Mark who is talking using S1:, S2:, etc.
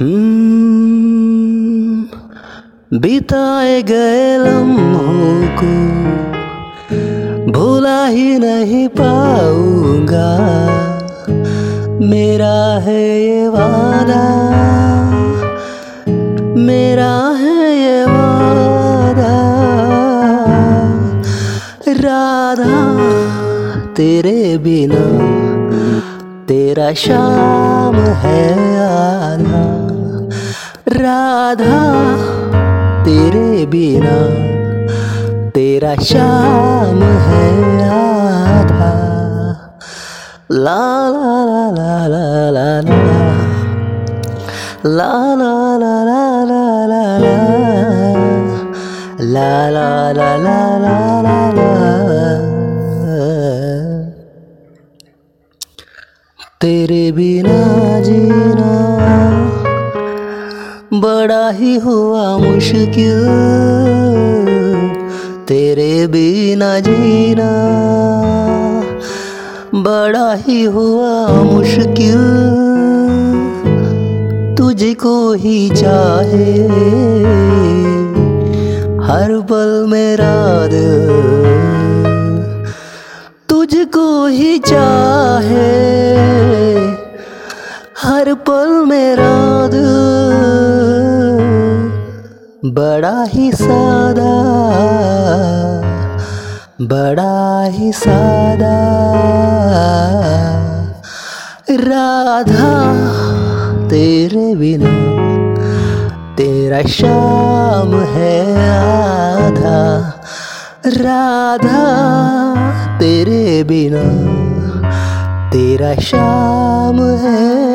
S1: हम्म, बिताए गए लम्हों को भूला ही नहीं पाऊँगा। मेरा है ये वादा मेरा है ये वादा। राधा तेरे बिना तेरा शाम राधा तेरे बिना तेरा शाम है आधा ला ला ला ला ला ला ला ला ला ला ला ला ला ला ला ला ला ला ला तेरे बिना जीना बड़ा ही हुआ मुश्किल। तेरे बिना जीना बड़ा ही हुआ मुश्किल। तुझको ही चाहे हर पल मेरा दिल। तुझको ही चाहे हर पल मेरा बड़ा ही सादा, बड़ा ही सादा। राधा, तेरे बिना तेरा शाम है आधा। राधा, तेरे बिना तेरा शाम है